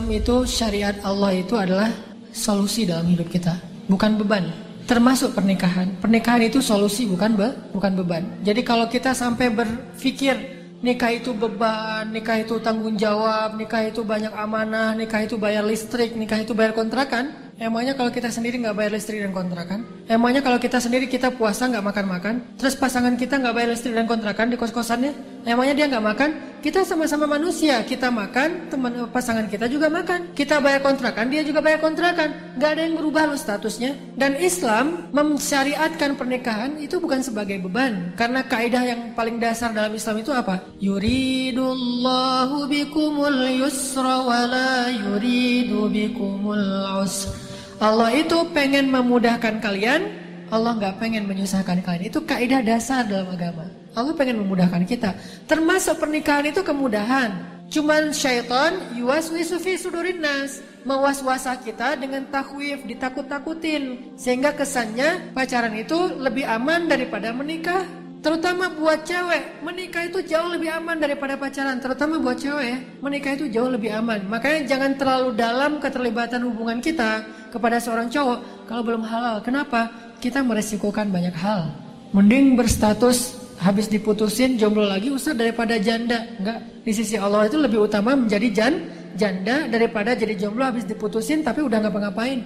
Islam itu syariat Allah itu adalah solusi dalam hidup kita, bukan beban. Termasuk pernikahan. Pernikahan itu solusi bukan be, bukan beban. Jadi kalau kita sampai berpikir nikah itu beban, nikah itu tanggung jawab, nikah itu banyak amanah, nikah itu bayar listrik, nikah itu bayar kontrakan, Emangnya kalau kita sendiri nggak bayar listrik dan kontrakan? Emangnya kalau kita sendiri kita puasa nggak makan-makan? Terus pasangan kita nggak bayar listrik dan kontrakan di kos-kosannya? Emangnya dia nggak makan? Kita sama-sama manusia. Kita makan, teman pasangan kita juga makan. Kita bayar kontrakan, dia juga bayar kontrakan. Nggak ada yang berubah loh statusnya. Dan Islam mensyariatkan pernikahan itu bukan sebagai beban. Karena kaidah yang paling dasar dalam Islam itu apa? Yuridullahu bikumul yusra wa la yuridu bikumul usra. Allah itu pengen memudahkan kalian, Allah nggak pengen menyusahkan kalian. Itu kaidah dasar dalam agama. Allah pengen memudahkan kita. Termasuk pernikahan itu kemudahan. Cuman syaitan yuwaswisu fi sudurin nas. Mewas-wasa kita dengan takwif, ditakut-takutin. Sehingga kesannya pacaran itu lebih aman daripada menikah. Terutama buat cewek, menikah itu jauh lebih aman daripada pacaran. Terutama buat cewek menikah itu jauh lebih aman. Makanya jangan terlalu dalam keterlibatan hubungan kita kepada seorang cowok kalau belum halal. Kenapa? Kita meresikokan banyak hal. Mending berstatus habis diputusin jomblo lagi usah daripada janda. Enggak, di sisi Allah itu lebih utama menjadi jan, janda daripada jadi jomblo habis diputusin tapi udah ngapa-ngapain.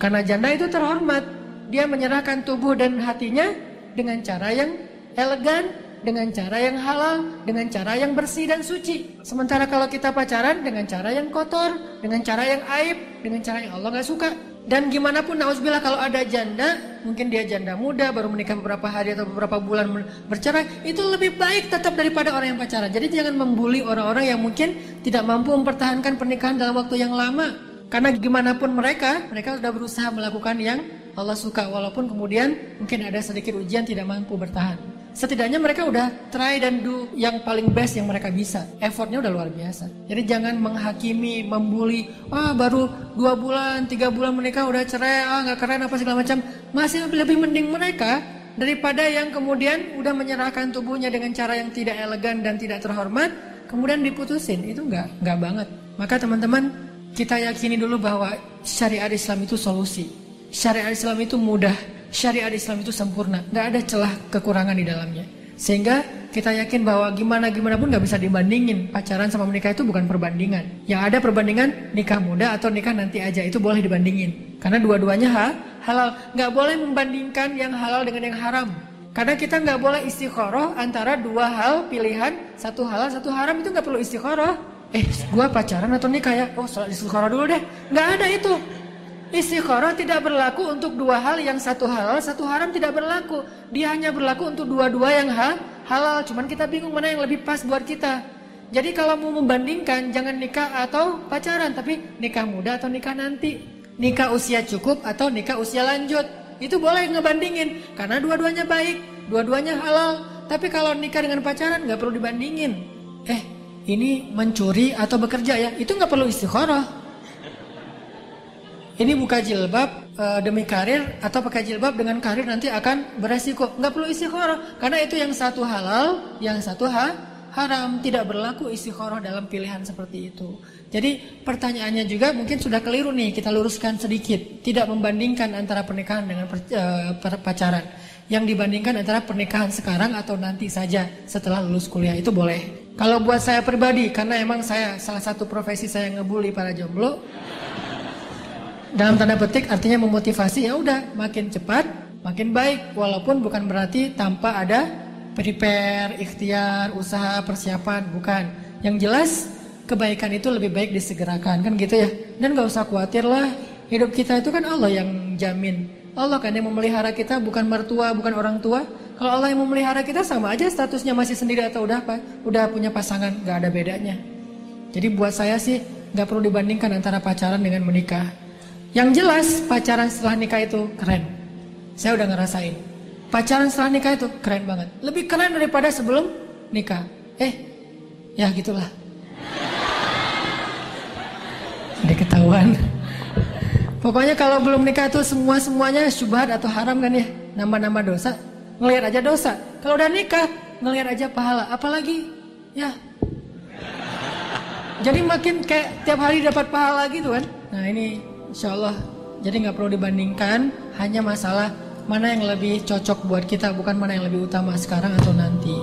Karena janda itu terhormat. Dia menyerahkan tubuh dan hatinya dengan cara yang elegan, dengan cara yang halal, dengan cara yang bersih dan suci. Sementara kalau kita pacaran dengan cara yang kotor, dengan cara yang aib, dengan cara yang Allah nggak suka. Dan gimana pun nauzubillah kalau ada janda, mungkin dia janda muda baru menikah beberapa hari atau beberapa bulan bercerai, itu lebih baik tetap daripada orang yang pacaran. Jadi jangan membuli orang-orang yang mungkin tidak mampu mempertahankan pernikahan dalam waktu yang lama. Karena gimana pun mereka, mereka sudah berusaha melakukan yang Allah suka walaupun kemudian mungkin ada sedikit ujian tidak mampu bertahan setidaknya mereka udah try dan do yang paling best yang mereka bisa. Effortnya udah luar biasa. Jadi jangan menghakimi, membuli. Wah baru dua bulan, tiga bulan menikah udah cerai, ah nggak keren apa segala macam. Masih lebih mending mereka daripada yang kemudian udah menyerahkan tubuhnya dengan cara yang tidak elegan dan tidak terhormat, kemudian diputusin. Itu nggak nggak banget. Maka teman-teman kita yakini dulu bahwa syariat Islam itu solusi. Syariat Islam itu mudah syariat Islam itu sempurna, nggak ada celah kekurangan di dalamnya. Sehingga kita yakin bahwa gimana gimana pun nggak bisa dibandingin pacaran sama menikah itu bukan perbandingan. Yang ada perbandingan nikah muda atau nikah nanti aja itu boleh dibandingin. Karena dua-duanya ha, halal. Nggak boleh membandingkan yang halal dengan yang haram. Karena kita nggak boleh istikharah antara dua hal pilihan satu halal satu haram itu nggak perlu istikharah. Eh, gua pacaran atau nikah ya? Oh, sholat istikharah dulu deh. Nggak ada itu. Istikharah tidak berlaku untuk dua hal yang satu halal, satu haram tidak berlaku. Dia hanya berlaku untuk dua-dua yang ha, halal. Cuman kita bingung mana yang lebih pas buat kita. Jadi kalau mau membandingkan jangan nikah atau pacaran, tapi nikah muda atau nikah nanti. Nikah usia cukup atau nikah usia lanjut. Itu boleh ngebandingin karena dua-duanya baik, dua-duanya halal. Tapi kalau nikah dengan pacaran nggak perlu dibandingin. Eh, ini mencuri atau bekerja ya? Itu nggak perlu istikharah ini buka jilbab uh, demi karir atau pakai jilbab dengan karir nanti akan beresiko. Nggak perlu istikharah karena itu yang satu halal, yang satu ha, haram. Tidak berlaku istikharah dalam pilihan seperti itu. Jadi pertanyaannya juga mungkin sudah keliru nih. Kita luruskan sedikit. Tidak membandingkan antara pernikahan dengan per, uh, pacaran. Yang dibandingkan antara pernikahan sekarang atau nanti saja setelah lulus kuliah itu boleh. Kalau buat saya pribadi, karena emang saya salah satu profesi saya ngebully para jomblo, dalam tanda petik artinya memotivasi ya udah makin cepat makin baik walaupun bukan berarti tanpa ada prepare, ikhtiar, usaha, persiapan bukan. Yang jelas kebaikan itu lebih baik disegerakan kan gitu ya. Dan gak usah khawatir lah hidup kita itu kan Allah yang jamin. Allah kan yang memelihara kita bukan mertua, bukan orang tua. Kalau Allah yang memelihara kita sama aja statusnya masih sendiri atau udah apa? Udah punya pasangan, gak ada bedanya. Jadi buat saya sih gak perlu dibandingkan antara pacaran dengan menikah. Yang jelas pacaran setelah nikah itu keren. Saya udah ngerasain. Pacaran setelah nikah itu keren banget. Lebih keren daripada sebelum nikah. Eh, ya gitulah. Ada ketahuan. Pokoknya kalau belum nikah itu semua semuanya syubhat atau haram kan ya. Nama-nama dosa. Ngelihat aja dosa. Kalau udah nikah, ngelihat aja pahala. Apalagi ya Jadi makin kayak tiap hari dapat pahala gitu kan. Nah ini Insya Allah. Jadi nggak perlu dibandingkan, hanya masalah mana yang lebih cocok buat kita, bukan mana yang lebih utama sekarang atau nanti.